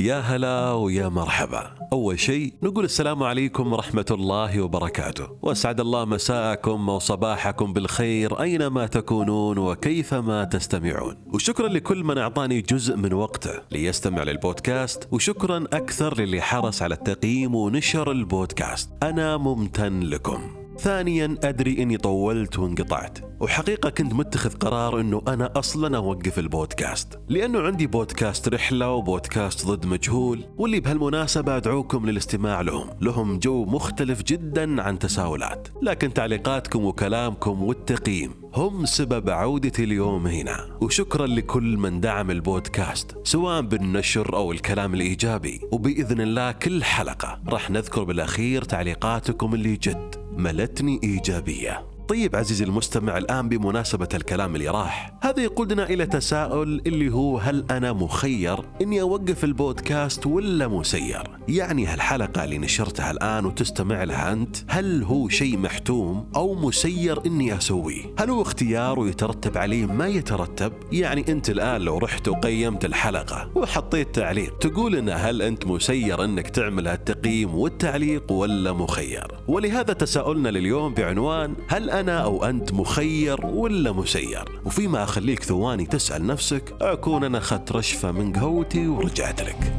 يا هلا ويا مرحبا. أول شيء نقول السلام عليكم ورحمة الله وبركاته. وأسعد الله مساءكم أو صباحكم بالخير أينما تكونون وكيفما تستمعون. وشكرا لكل من أعطاني جزء من وقته ليستمع للبودكاست. وشكرا أكثر للي حرص على التقييم ونشر البودكاست. أنا ممتن لكم. ثانيا أدري أني طولت وانقطعت. وحقيقة كنت متخذ قرار أنه أنا أصلا أوقف البودكاست لأنه عندي بودكاست رحلة وبودكاست ضد مجهول واللي بهالمناسبة أدعوكم للاستماع لهم. لهم جو مختلف جدا عن تساؤلات. لكن تعليقاتكم وكلامكم والتقييم هم سبب عودتي اليوم هنا. وشكرا لكل من دعم البودكاست سواء بالنشر أو الكلام الإيجابي. وبإذن الله كل حلقة راح نذكر بالأخير تعليقاتكم اللي جد. ملتني إيجابية. طيب عزيزي المستمع الآن بمناسبة الكلام اللي راح هذا يقودنا إلى تساؤل اللي هو هل أنا مخير إني أوقف البودكاست ولا مسير؟ يعني هالحلقة اللي نشرتها الآن وتستمع لها أنت هل هو شيء محتوم أو مسير إني أسويه؟ هل هو اختيار ويترتب عليه ما يترتب؟ يعني أنت الآن لو رحت وقيمت الحلقة وحطيت تعليق تقول إن هل أنت مسير إنك تعمل هالتقييم والتعليق ولا مخير؟ ولهذا تساؤلنا لليوم بعنوان هل أنا أو أنت مخير ولا مسير. وفيما أخليك ثواني تسأل نفسك أكون أنا أخذت رشفة من قهوتي ورجعت لك.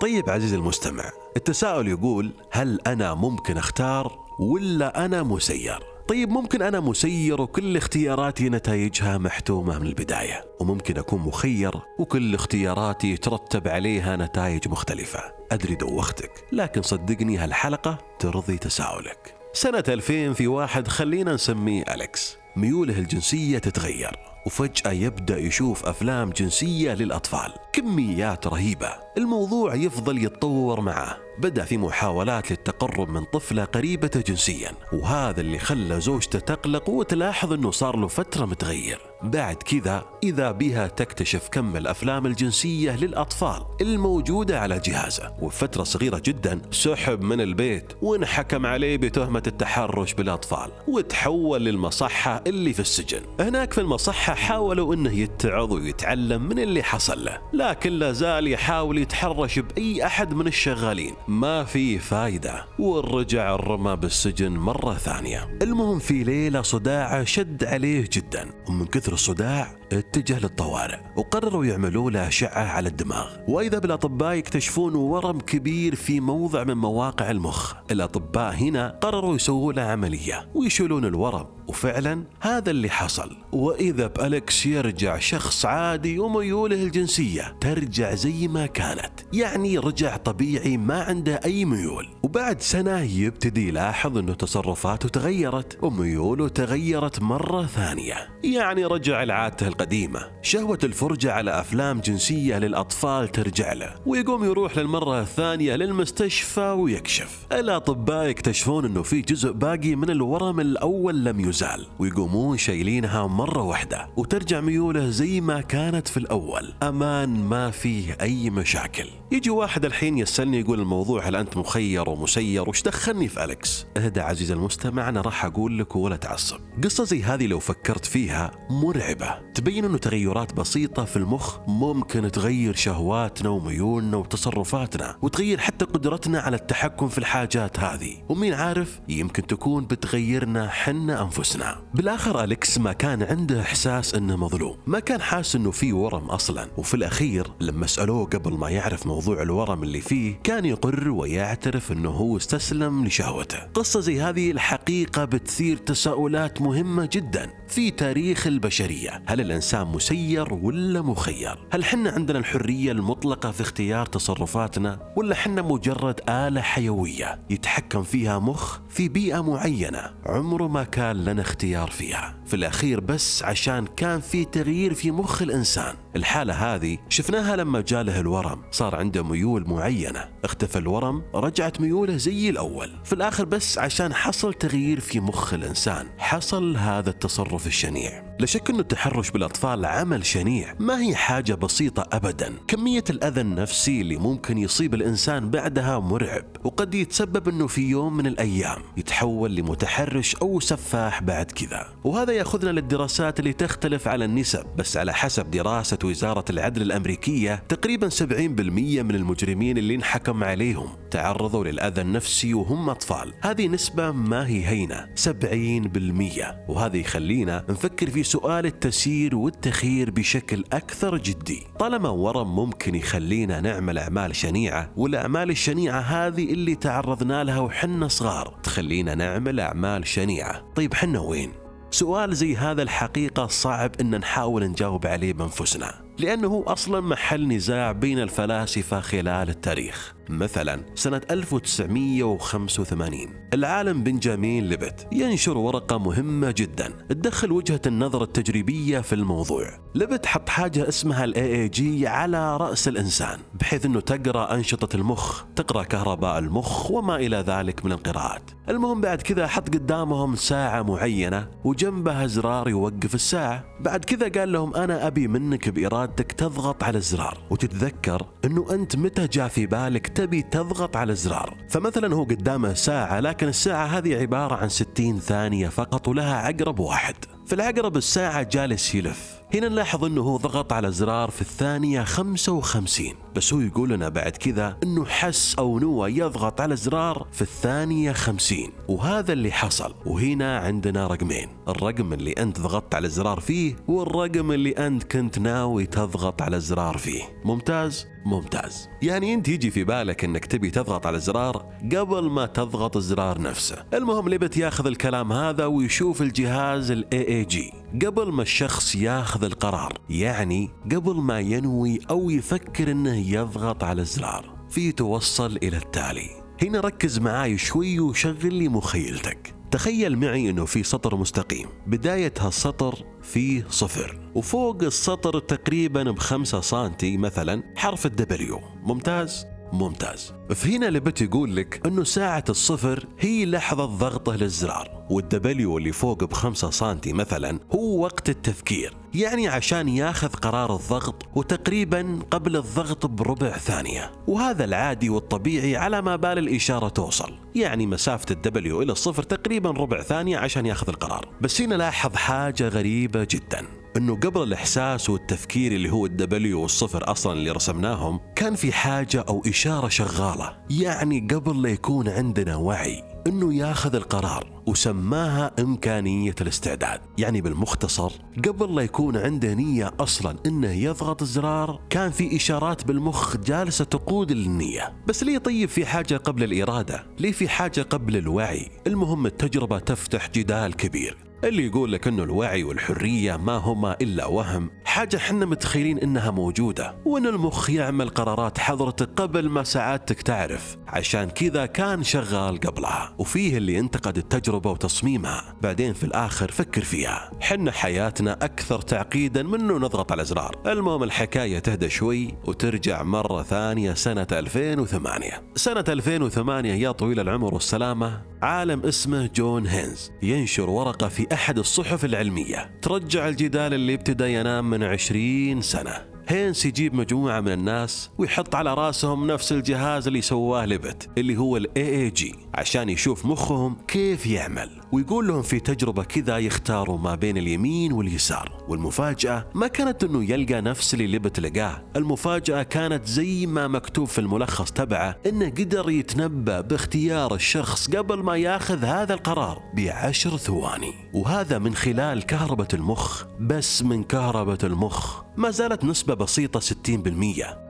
طيب عزيزي المستمع التساؤل يقول هل أنا ممكن أختار ولا أنا مسير؟ طيب ممكن أنا مسير وكل اختياراتي نتائجها محتومة من البداية وممكن أكون مخير وكل اختياراتي يترتب عليها نتائج مختلفة. أدري دوختك لكن صدقني هالحلقة ترضي تساؤلك. سنة 2000 في واحد خلينا نسميه أليكس. ميوله الجنسية تتغير وفجأة يبدأ يشوف أفلام جنسية للأطفال كميات رهيبة. الموضوع يفضل يتطور معه بدأ في محاولات للتقرب من طفلة قريبته جنسيا وهذا اللي خلى زوجته تقلق وتلاحظ إنه صار له فترة متغير. بعد كذا إذا بها تكتشف كم الأفلام الجنسية للأطفال الموجودة على جهازه. وفترة صغيرة جدا سحب من البيت وانحكم عليه بتهمة التحرش بالأطفال وتحول للمصحة اللي في السجن. هناك في المصحة حاولوا إنه يتعظ ويتعلم من اللي حصل له لكن لا زال يحاول يتحرش بأي أحد من الشغالين. ما في فايدة. ورجع الرمى بالسجن مرة ثانية. المهم في ليلة صداعه شد عليه جدا ومن كثر الصداع اتجه للطوارئ وقرروا يعملوا له أشعة على الدماغ. وإذا بالأطباء يكتشفون ورم كبير في موضع من مواقع المخ. الأطباء هنا قرروا يسووا له عملية ويشيلون الورم وفعلا هذا اللي حصل. وإذا بأليكس يرجع شخص عادي وميوله الجنسية ترجع زي ما كانت. يعني رجع طبيعي ما عنده أي ميول. وبعد سنة يبتدي يلاحظ أنه تصرفاته تغيرت وميوله تغيرت مرة ثانية. يعني رجع لعادته القديمة. شهوة الفرجة على أفلام جنسية للأطفال ترجع له ويقوم يروح للمرة الثانية للمستشفى ويكشف. الأطباء يكتشفون أنه في جزء باقي من الورم الأول لم يزال ويقومون شايلينها مرة واحدة وترجع ميوله زي ما كانت في الأول. أمان ما فيه أي مشاكل. يجي واحد الحين يسألني يقول الموضوع هل أنت مخير ومسير؟ وش دخلني في أليكس؟ إهدى عزيز المستمع أنا راح أقول لك ولا تعصب. قصة زي هذه لو فكرت فيها مرعبة. تبين أنه تغيرات بسيطة في المخ ممكن تغير شهواتنا وميولنا وتصرفاتنا وتغير حتى قدرتنا على التحكم في الحاجات هذه. ومين عارف؟ يمكن تكون بتغيرنا حنا أنفسنا. بالآخر أليكس ما كان عنده إحساس أنه مظلوم. ما كان حاس أنه في ورم أصلا. وفي الأخير لما سألوه قبل ما يعرف موضوع الورم اللي فيه كان يقر ويعترف أنه هو استسلم لشهوته. قصة زي هذه الحقيقة بتثير تساؤلات مهمة جدا في تاريخ البشرية. هل الإنسان مسير ولا مخير؟ هل حنا عندنا الحرية المطلقة في اختيار تصرفاتنا؟ ولا حنا مجرد آلة حيوية يتحكم فيها مخ في بيئة معينة؟ عمره ما كان لنا اختيار فيها. في الأخير بس عشان كان في تغيير في مخ الإنسان. الحالة هذه شفناها لما جاله الورم. صار عنده ميول معينة. اختفى الورم رجعت ميوله زي الأول. في الآخر بس عشان حصل تغيير في مخ الإنسان. حصل هذا التصرف الشنيع. لا شك أن التحرش بالأطفال عمل شنيع. ما هي حاجة بسيطة أبدا. كمية الأذى النفسي اللي ممكن يصيب الإنسان بعدها مرعب وقد يتسبب أنه في يوم من الأيام يتحول لمتحرش أو سفاح بعد كذا. وهذا يأخذنا للدراسات اللي تختلف على النسب بس على حسب دراسة وزارة العدل الأمريكية تقريبا 70% من المجرمين اللي انحكم عليهم. تعرضوا للأذى النفسي وهم أطفال. هذه نسبة ما هي هينة 70% وهذا يخلينا نفكر في سؤال التسيير والتخيير بشكل أكثر جدي. طالما ورم ممكن يخلينا نعمل أعمال شنيعة والأعمال الشنيعة هذه اللي تعرضنا لها وحنا صغار تخلينا نعمل أعمال شنيعة. طيب حنا وين؟ سؤال زي هذا الحقيقة صعب أن نحاول نجاوب عليه بأنفسنا لأنه أصلا محل نزاع بين الفلاسفة خلال التاريخ. مثلا سنة 1985 العالم بنجامين ليبت ينشر ورقة مهمة جدا تدخل وجهة النظر التجريبية في الموضوع. ليبت حط حاجة اسمها اي جي على رأس الإنسان بحيث أنه تقرأ أنشطة المخ تقرأ كهرباء المخ وما إلى ذلك من القراءات. المهم بعد كذا حط قدامهم ساعة معينة وجنبها زرار يوقف الساعة. بعد كذا قال لهم أنا أبي منك بإرادتك تضغط على الزرار وتتذكر أنه أنت متى جاء في بالك تبي تضغط على الزرار. فمثلا هو قدامه ساعة لكن الساعة هذه عبارة عن 60 ثانية فقط ولها عقرب واحد. في العقرب الساعة جالس يلف. هنا نلاحظ إنه هو ضغط على زرار في الثانية 55 بس هو يقول لنا بعد كذا إنه حس أو نوى يضغط على زرار في الثانية 50 وهذا اللي حصل. وهنا عندنا رقمين الرقم اللي أنت ضغطت على الزرار فيه والرقم اللي أنت كنت ناوي تضغط على الزرار فيه. ممتاز؟ ممتاز. يعني أنت يجي في بالك إنك تبي تضغط على الزرار قبل ما تضغط الزرار نفسه. المهم لبت ياخذ الكلام هذا ويشوف الجهاز ال EEG قبل ما الشخص ياخذ القرار يعني قبل ما ينوي أو يفكر إنه يضغط على الزرار في توصل إلى التالي. هنا ركز معاي شوي وشغل لي مخيلتك. تخيل معي إنه في سطر مستقيم. بداية هالسطر فيه صفر وفوق السطر تقريبا بخمسة سنتي مثلا حرف ال W. ممتاز؟ ممتاز. فهنا لبت يقول لك إنه ساعة الصفر هي لحظة ضغطه للزرار وال W اللي فوق بخمسة سنتي مثلا هو وقت التفكير يعني عشان ياخذ قرار الضغط وتقريبا قبل الضغط بربع ثانية. وهذا العادي والطبيعي على ما بال الإشارة توصل يعني مسافة ال W إلى الصفر تقريبا ربع ثانية عشان ياخذ القرار. بس هنا لاحظ حاجة غريبة جدا. إنه قبل الإحساس والتفكير اللي هو ال W والصفر أصلا اللي رسمناهم كان في حاجة أو إشارة شغالة. يعني قبل لا يكون عندنا وعي إنه ياخذ القرار وسماها إمكانية الاستعداد. يعني بالمختصر قبل لا يكون عنده نية أصلا إنه يضغط الزرار كان في إشارات بالمخ جالسة تقود للنيه بس ليه طيب في حاجة قبل الإرادة؟ ليه في حاجة قبل الوعي؟ المهم التجربة تفتح جدال كبير. اللي يقول لك إنه الوعي والحرية ما هما إلا وهم. حاجة حنا متخيلين إنها موجودة وإن المخ يعمل قرارات حضرتك قبل ما سعادتك تعرف. عشان كذا كان شغال قبلها وفيه اللي انتقد التجربة وتصميمها. بعدين في الآخر فكر فيها. حنا حياتنا أكثر تعقيدا منه نضغط على زرار المهم الحكاية تهدى شوي وترجع مرة ثانية سنة 2008 سنة 2008 يا طويل العمر والسلامة. عالم اسمه جون هينز ينشر ورقة في أحد الصحف العلمية. ترجع الجدال اللي ابتدى ينام من عشرين سنة. هينس يجيب مجموعة من الناس ويحط على راسهم نفس الجهاز اللي سواه ليبت اللي هو ال EEG عشان يشوف مخهم كيف يعمل ويقول لهم في تجربة كذا يختاروا ما بين اليمين واليسار والمفاجأة ما كانت إنه يلقى نفس اللي ليبت لقاه المفاجأة كانت زي ما مكتوب في الملخص تبعه إنه قدر يتنبأ باختيار الشخص قبل ما ياخذ هذا القرار بعشر ثواني وهذا من خلال كهربة المخ بس من كهربة المخ. ما زالت نسبة بسيطة 60%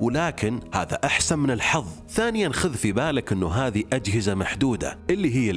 ولكن هذا أحسن من الحظ. ثانيا خذ في بالك أنه هذه أجهزة محدودة اللي هي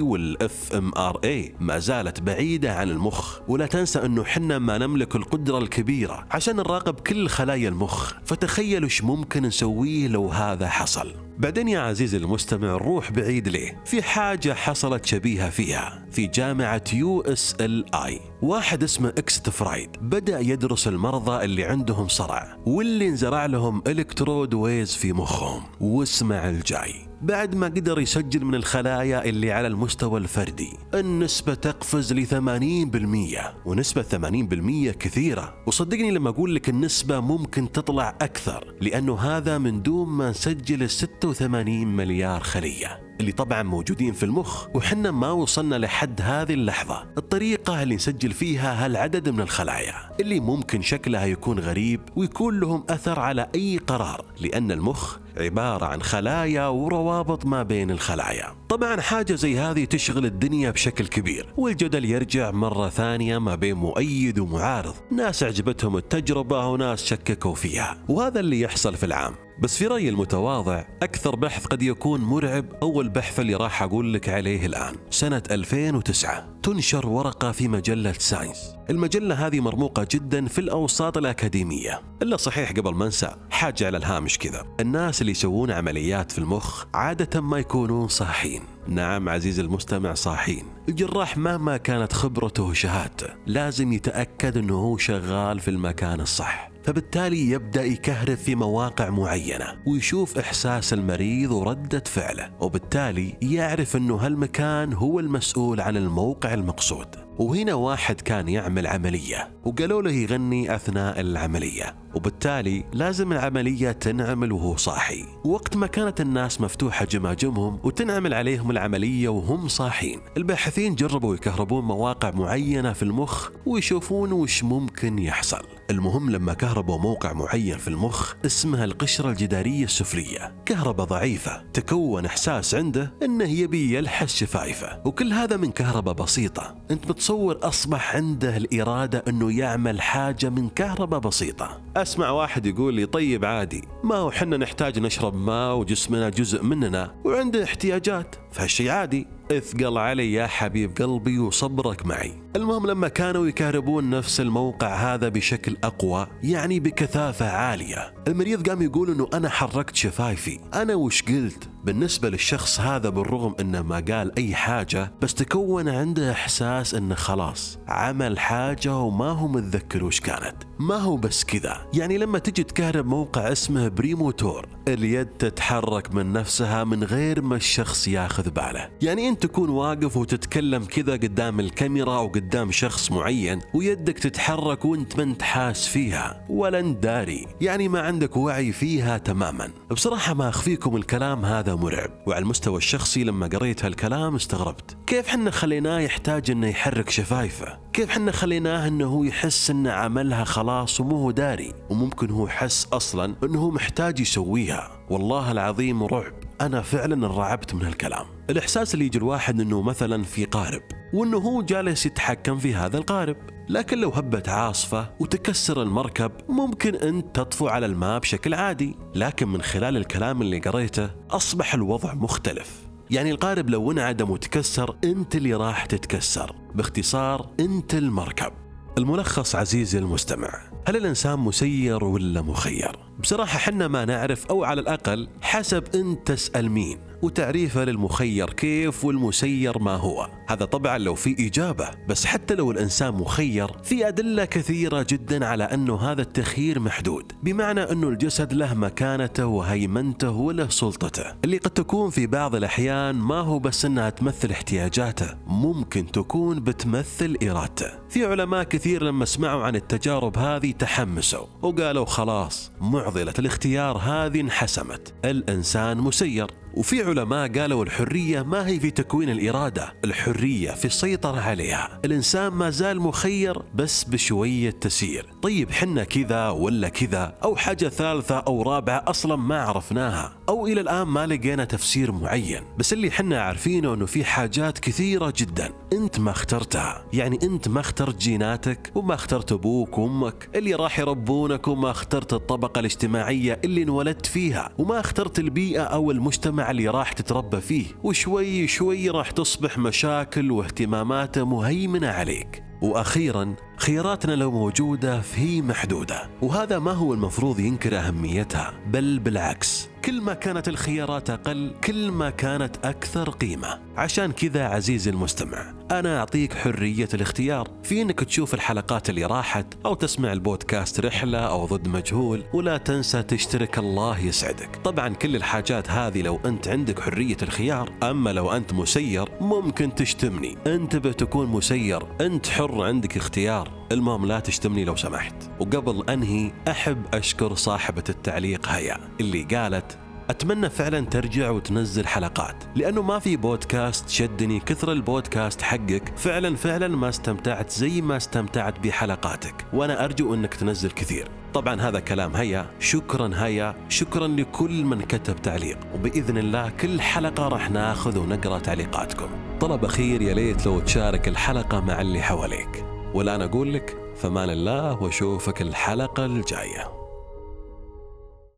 وال fMRI ما زالت بعيدة عن المخ. ولا تنسى أنه حنا ما نملك القدرة الكبيرة عشان نراقب كل خلايا المخ. فتخيلوا إيش ممكن نسويه لو هذا حصل. بعدين يا عزيزي المستمع نروح بعيد ليه. في حاجة حصلت شبيهة فيها في جامعة UCLA. واحد اسمه إتسحاق فرايد بدأ يدرس المرضى اللي عندهم صرع واللي انزرع لهم الكترود ويز في مخهم واسمع الجاي. بعد ما قدر يسجل من الخلايا اللي على المستوى الفردي النسبة تقفز ل 80% ونسبة 80% كثيرة. وصدقني لما أقول لك النسبة ممكن تطلع أكثر لأنه هذا من دون ما نسجل 86 مليار خلية. اللي طبعا موجودين في المخ وحنا ما وصلنا لحد هذه اللحظة. الطريقة اللي نسجل فيها هالعدد من الخلايا اللي ممكن شكلها يكون غريب ويكون لهم أثر على أي قرار لأن المخ عبارة عن خلايا وروابط ما بين الخلايا. طبعا حاجة زي هذه تشغل الدنيا بشكل كبير والجدل يرجع مرة ثانية ما بين مؤيد ومعارض. ناس عجبتهم التجربة وناس شككوا فيها وهذا اللي يحصل في العام. بس في رأيي المتواضع أكثر بحث قد يكون مرعب هو البحث اللي راح أقول لك عليه الآن. سنة 2009 تنشر ورقة في مجلة ساينس. المجلة هذه مرموقة جدا في الأوساط الأكاديمية. إلا صحيح قبل ما أنسى حاجة على الهامش كذا. الناس اللي يسوون عمليات في المخ عادة ما يكونون صاحين. نعم عزيزي المستمع صاحين. الجراح مهما كانت خبرته وشهادته لازم يتأكد أنه هو شغال في المكان الصح. فبالتالي يبدأ يكهرب في مواقع معينة ويشوف إحساس المريض وردة فعله وبالتالي يعرف إنه هالمكان هو المسؤول عن الموقع المقصود. وهنا واحد كان يعمل عملية وقالوا له يغني أثناء العملية وبالتالي لازم العملية تنعمل وهو صاحي. وقت ما كانت الناس مفتوحة جماجمهم وتنعمل عليهم العملية وهم صاحين الباحثين جربوا يكهربون مواقع معينة في المخ ويشوفون وش ممكن يحصل. المهم لما كهربوا موقع معين في المخ اسمها القشرة الجدارية السفلية. كهرباء ضعيفة تكون إحساس عنده أنه يبي يلحس شفايفه وكل هذا من كهرباء بسيطة. أنت متصور أصبح عنده الإرادة أنه يعمل حاجة من كهرباء بسيطة. أسمع واحد يقول لي طيب عادي ما هو حنا نحتاج نشرب ماء وجسمنا جزء مننا وعنده احتياجات فهالشي عادي. اثقل علي يا حبيب قلبي وصبرك معي. المهم لما كانوا يكهربون نفس الموقع هذا بشكل أقوى يعني بكثافة عالية المريض قام يقول أنه أنا حركت شفايفي. أنا وش قلت؟ بالنسبة للشخص هذا بالرغم أنه ما قال أي حاجة بس تكون عنده إحساس أنه خلاص عمل حاجة وما هو متذكر وش كانت. ما هو بس كذا. يعني لما تجي تكهرب موقع اسمه بريموتور اليد تتحرك من نفسها من غير ما الشخص ياخذ باله. يعني أنت تكون واقف وتتكلم كذا قدام الكاميرا أو قدام شخص معين ويدك تتحرك وأنت ما أنت حاس فيها ولا داري. يعني ما عندك وعي فيها تماما. بصراحة ما أخفيكم الكلام هذا مرعب وعلى المستوى الشخصي لما قريت هالكلام استغربت. كيف حنا خليناه يحتاج إنه يحرك شفايفه؟ كيف حنا خليناه إنه هو يحس انه عملها خلاص ومو هو داري؟ وممكن هو حس أصلا إنه هو محتاج يسويها. والله العظيم رعب أنا فعلا انرعبت من هالكلام. الإحساس اللي يجي الواحد إنه مثلا في قارب. وإنه هو جالس يتحكم في هذا القارب. لكن لو هبت عاصفة وتكسر المركب ممكن أنت تطفو على الماء بشكل عادي. لكن من خلال الكلام اللي قريته أصبح الوضع مختلف. يعني القارب لو انعدم وتكسر أنت اللي راح تتكسر. باختصار أنت المركب. الملخص عزيزي المستمع هل الإنسان مسير ولا مخير؟ بصراحة حنا ما نعرف أو على الأقل حسب أنت تسأل مين. وتعريفه للمخير كيف والمسير ما هو. هذا طبعا لو في إجابة بس حتى لو الإنسان مخير في أدلة كثيرة جدا على أنه هذا التخيير محدود. بمعنى أنه الجسد له مكانته وهيمنته وله سلطته. اللي قد تكون في بعض الأحيان ما هو بس أنها تمثل احتياجاته ممكن تكون بتمثل إرادته. في علماء كثير لما سمعوا عن التجارب هذه تحمسوا وقالوا خلاص معضلة الاختيار هذه انحسمت. الإنسان مسير. وفي علماء قالوا الحرية ما هي في تكوين الإرادة الحرية في السيطرة عليها. الإنسان ما زال مخير بس بشوية تسيير طيب حنا كذا ولا كذا؟ أو حاجة ثالثة أو رابعة أصلا ما عرفناها. أو إلى الآن ما لقينا تفسير معين. بس اللي حنا عارفينه أنه في حاجات كثيرة جدا. أنت ما اخترتها. يعني أنت ما اخترت جيناتك وما اخترت أبوك وأمك. اللي راح يربونك وما اخترت الطبقة الاجتماعية اللي انولدت فيها. وما اخترت البيئة أو المجتمع اللي راح تتربى فيه وشوي شوي راح تصبح مشاكل واهتماماته مهيمنة عليك. وأخيرا خياراتنا لو موجودة فهي محدودة. وهذا ما هو المفروض ينكر أهميتها بل بالعكس. كل ما كانت الخيارات أقل كل ما كانت أكثر قيمة. عشان كذا عزيزي المستمع أنا أعطيك حرية الاختيار في أنك تشوف الحلقات اللي راحت أو تسمع البودكاست رحلة أو ضد مجهول ولا تنسى تشترك الله يسعدك. طبعا كل الحاجات هذه لو أنت عندك حرية الخيار أما لو أنت مسير ممكن تشتمني. انتبه تكون مسير أنت حر عندك اختيار. المهم لا تشتمني لو سمحت. وقبل أنهي أحب أشكر صاحبة التعليق هيا اللي قالت أتمنى فعلا ترجع وتنزل حلقات لأنه ما في بودكاست شدني كثر البودكاست حقك. فعلا فعلا ما استمتعت زي ما استمتعت بحلقاتك وأنا أرجو أنك تنزل كثير. طبعا هذا كلام هيا. شكرا هيا. شكرا لكل من كتب تعليق. وبإذن الله كل حلقة راح ناخذ ونقرأ تعليقاتكم. طلب أخير يا ليت لو تشارك الحلقة مع اللي حواليك. والآن أقول لك فمان الله وأشوفك الحلقة الجاية.